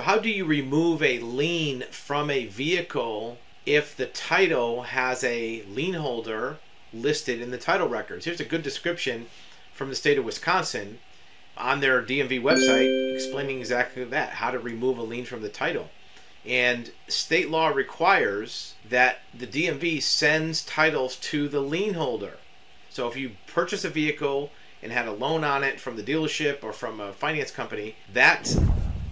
So, how do you remove a lien from a vehicle if the title has a lien holder listed in the title records? Here's a good description from the state of Wisconsin on their DMV website explaining exactly that how to remove a lien from the title. And state law requires that the DMV sends titles to the lien holder. So if you purchase a vehicle and had a loan on it from the dealership or from a finance company, that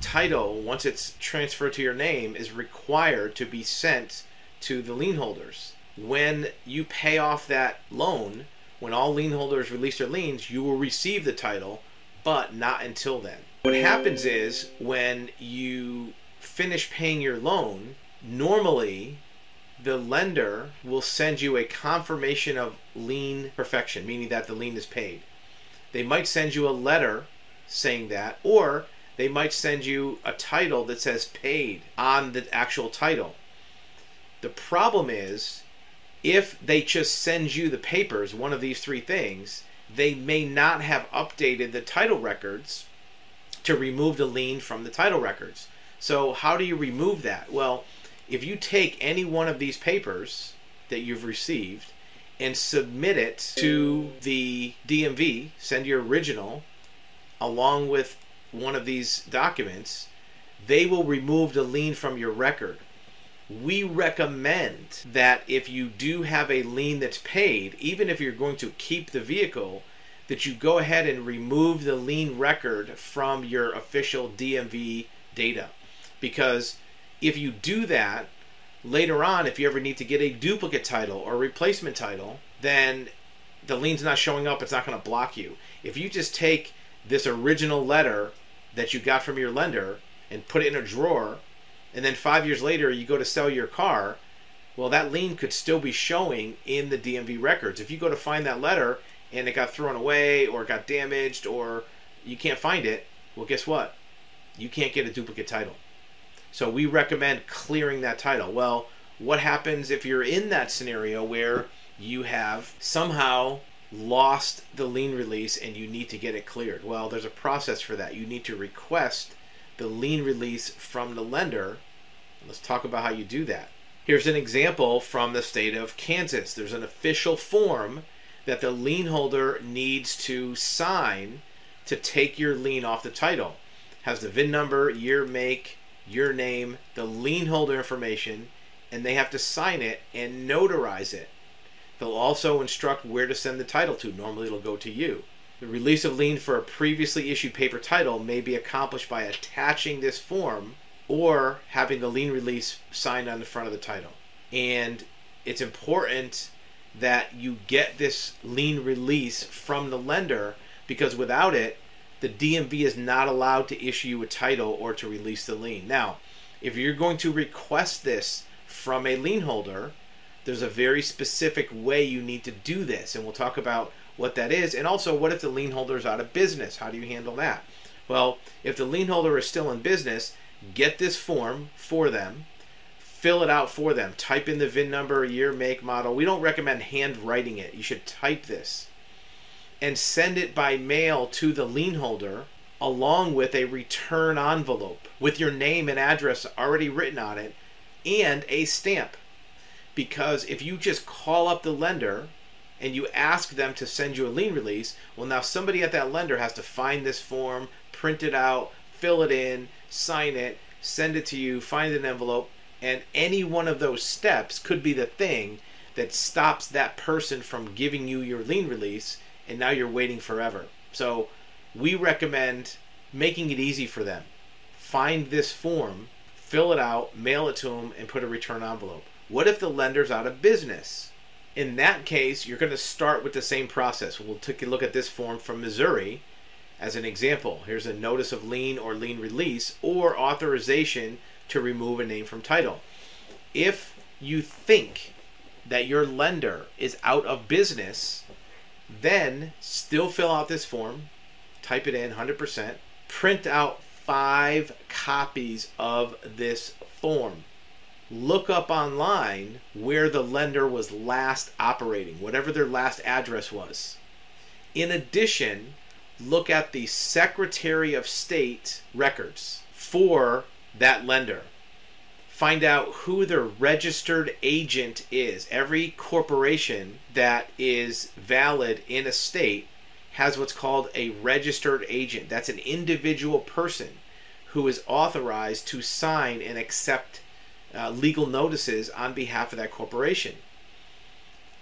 title, once it's transferred to your name, is required to be sent to the lien holders. When you pay off that loan, when all lien holders release their liens, you will receive the title, but not until then. What happens is when you finish paying your loan, normally the lender will send you a confirmation of lien perfection, meaning that the lien is paid. They might send you a letter saying that, or they might send you a title that says paid on the actual title. The problem is, if they just send you the papers, one of these three things, they may not have updated the title records to remove the lien from the title records. So, how do you remove that? Well, if you take any one of these papers that you've received and submit it to the DMV, send your original along with one of these documents, they will remove the lien from your record. We recommend that if you do have a lien that's paid, even if you're going to keep the vehicle, that you go ahead and remove the lien record from your official DMV data. Because if you do that, later on, if you ever need to get a duplicate title or replacement title, then the lien's not showing up, it's not going to block you. If you just take this original letter that you got from your lender and put it in a drawer, and then five years later you go to sell your car, well, that lien could still be showing in the DMV records. If you go to find that letter and it got thrown away or got damaged or you can't find it, well, guess what? You can't get a duplicate title. So we recommend clearing that title. Well, what happens if you're in that scenario where you have somehow lost the lien release and you need to get it cleared? Well, there's a process for that. You need to request the lien release from the lender. Let's talk about how you do that. Here's an example from the state of Kansas. There's an official form that the lien holder needs to sign to take your lien off the title. It Has the VIN number, year, make, your name, the lien holder information, and they have to sign it and notarize it. They'll also instruct where to send the title to. Normally, it'll go to you. The release of lien for a previously issued paper title may be accomplished by attaching this form or having the lien release signed on the front of the title. And it's important that you get this lien release from the lender because without it, the DMV is not allowed to issue you a title or to release the lien. Now, if you're going to request this from a lien holder, there's a very specific way you need to do this, and we'll talk about what that is. And also, what if the lien holder is out of business? How do you handle that? Well, if the lien holder is still in business, get this form for them, fill it out for them, type in the VIN number, year, make, model. We don't recommend handwriting it. You should type this and send it by mail to the lien holder along with a return envelope with your name and address already written on it and a stamp. Because if you just call up the lender and you ask them to send you a lien release, well, now somebody at that lender has to find this form, print it out, fill it in, sign it, send it to you, find an envelope, and any one of those steps could be the thing that stops that person from giving you your lien release and now you're waiting forever. So we recommend making it easy for them. Find this form, fill it out, mail it to them, and put a return envelope. What if the lender's out of business? In that case, you're going to start with the same process. We'll take a look at this form from Missouri as an example. Here's a notice of lien or lien release or authorization to remove a name from title. If you think that your lender is out of business, then still fill out this form, type it in 100%, print out five copies of this form. Look up online where the lender was last operating, whatever their last address was. In addition, look at the Secretary of State records for that lender. Find out who their registered agent is. Every corporation that is valid in a state has what's called a registered agent. That's an individual person who is authorized to sign and accept uh, legal notices on behalf of that corporation.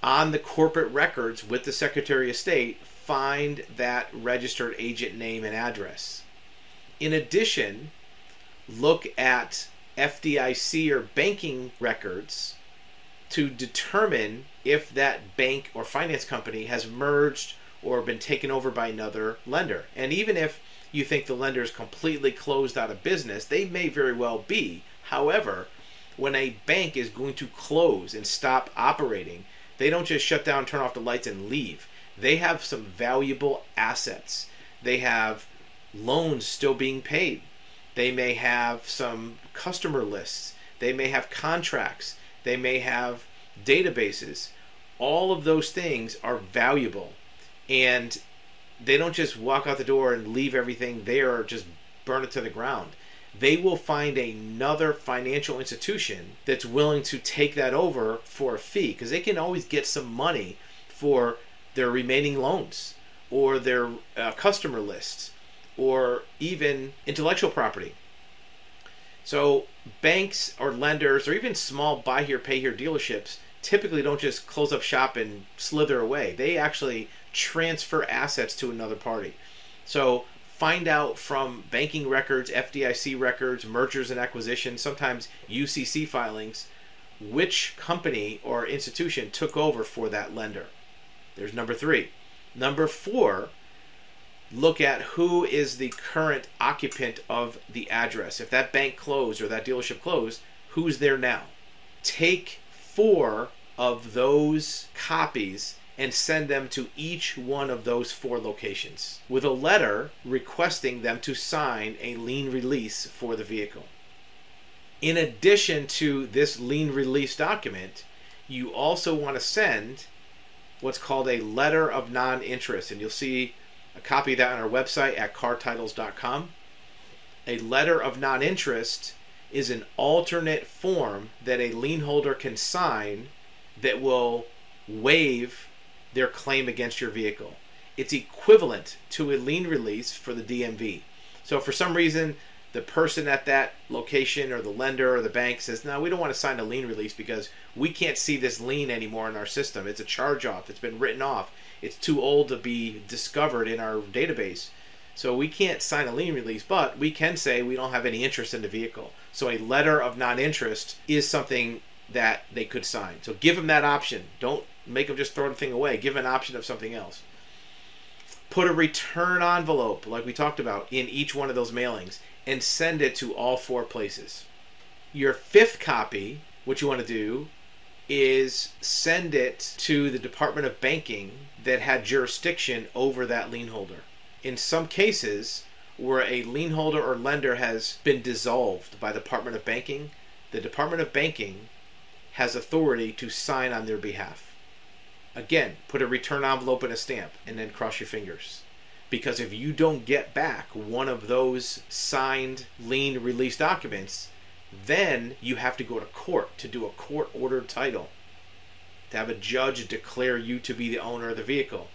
On the corporate records with the Secretary of State, find that registered agent name and address. In addition, look at FDIC or banking records to determine if that bank or finance company has merged or been taken over by another lender. And even if you think the lender is completely closed out of business, they may very well be. However, when a bank is going to close and stop operating, they don't just shut down, turn off the lights, and leave. They have some valuable assets. They have loans still being paid. They may have some customer lists. They may have contracts. They may have databases. All of those things are valuable. And they don't just walk out the door and leave everything there or just burn it to the ground. They will find another financial institution that's willing to take that over for a fee because they can always get some money for their remaining loans or their uh, customer lists or even intellectual property. So, banks or lenders or even small buy here, pay here dealerships typically don't just close up shop and slither away. They actually transfer assets to another party. So find out from banking records, FDIC records, mergers and acquisitions, sometimes UCC filings, which company or institution took over for that lender. There's number three. Number four, look at who is the current occupant of the address. If that bank closed or that dealership closed, who's there now? Take four of those copies and send them to each one of those four locations with a letter requesting them to sign a lien release for the vehicle. In addition to this lien release document, you also want to send what's called a letter of non interest, and you'll see a copy of that on our website at cartitles.com. A letter of non interest is an alternate form that a lien holder can sign that will waive their claim against your vehicle. It's equivalent to a lien release for the DMV. So, for some reason, the person at that location or the lender or the bank says, No, we don't want to sign a lien release because we can't see this lien anymore in our system. It's a charge off, it's been written off, it's too old to be discovered in our database. So we can't sign a lien release, but we can say we don't have any interest in the vehicle. So a letter of non interest is something that they could sign. So give them that option. Don't make them just throw the thing away. Give an option of something else. Put a return envelope, like we talked about, in each one of those mailings and send it to all four places. Your fifth copy, what you want to do is send it to the Department of Banking that had jurisdiction over that lien holder. In some cases, where a lien holder or lender has been dissolved by the Department of Banking, the Department of Banking has authority to sign on their behalf. Again, put a return envelope and a stamp and then cross your fingers. Because if you don't get back one of those signed lien release documents, then you have to go to court to do a court ordered title to have a judge declare you to be the owner of the vehicle.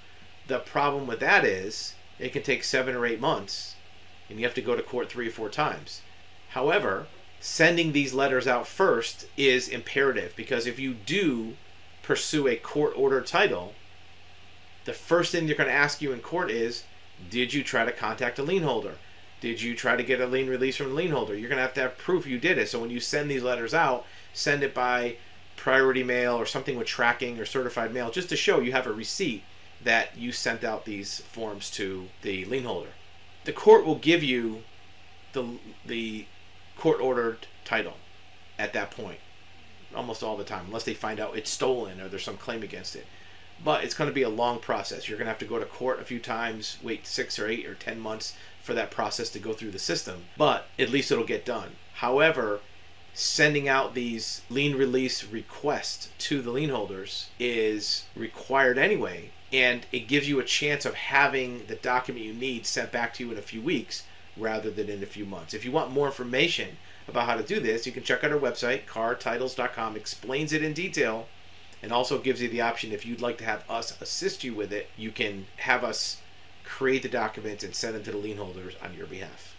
The problem with that is it can take seven or eight months and you have to go to court three or four times. However, sending these letters out first is imperative because if you do pursue a court order title, the first thing they're going to ask you in court is Did you try to contact a lien holder? Did you try to get a lien release from the lien holder? You're going to have to have proof you did it. So when you send these letters out, send it by priority mail or something with tracking or certified mail just to show you have a receipt that you sent out these forms to the lien holder. The court will give you the the court ordered title at that point almost all the time unless they find out it's stolen or there's some claim against it. But it's going to be a long process. You're going to have to go to court a few times wait six or eight or ten months for that process to go through the system but at least it'll get done. However sending out these lien release requests to the lien holders is required anyway and it gives you a chance of having the document you need sent back to you in a few weeks rather than in a few months. If you want more information about how to do this, you can check out our website, cartitles.com, explains it in detail, and also gives you the option if you'd like to have us assist you with it, you can have us create the documents and send them to the lien holders on your behalf.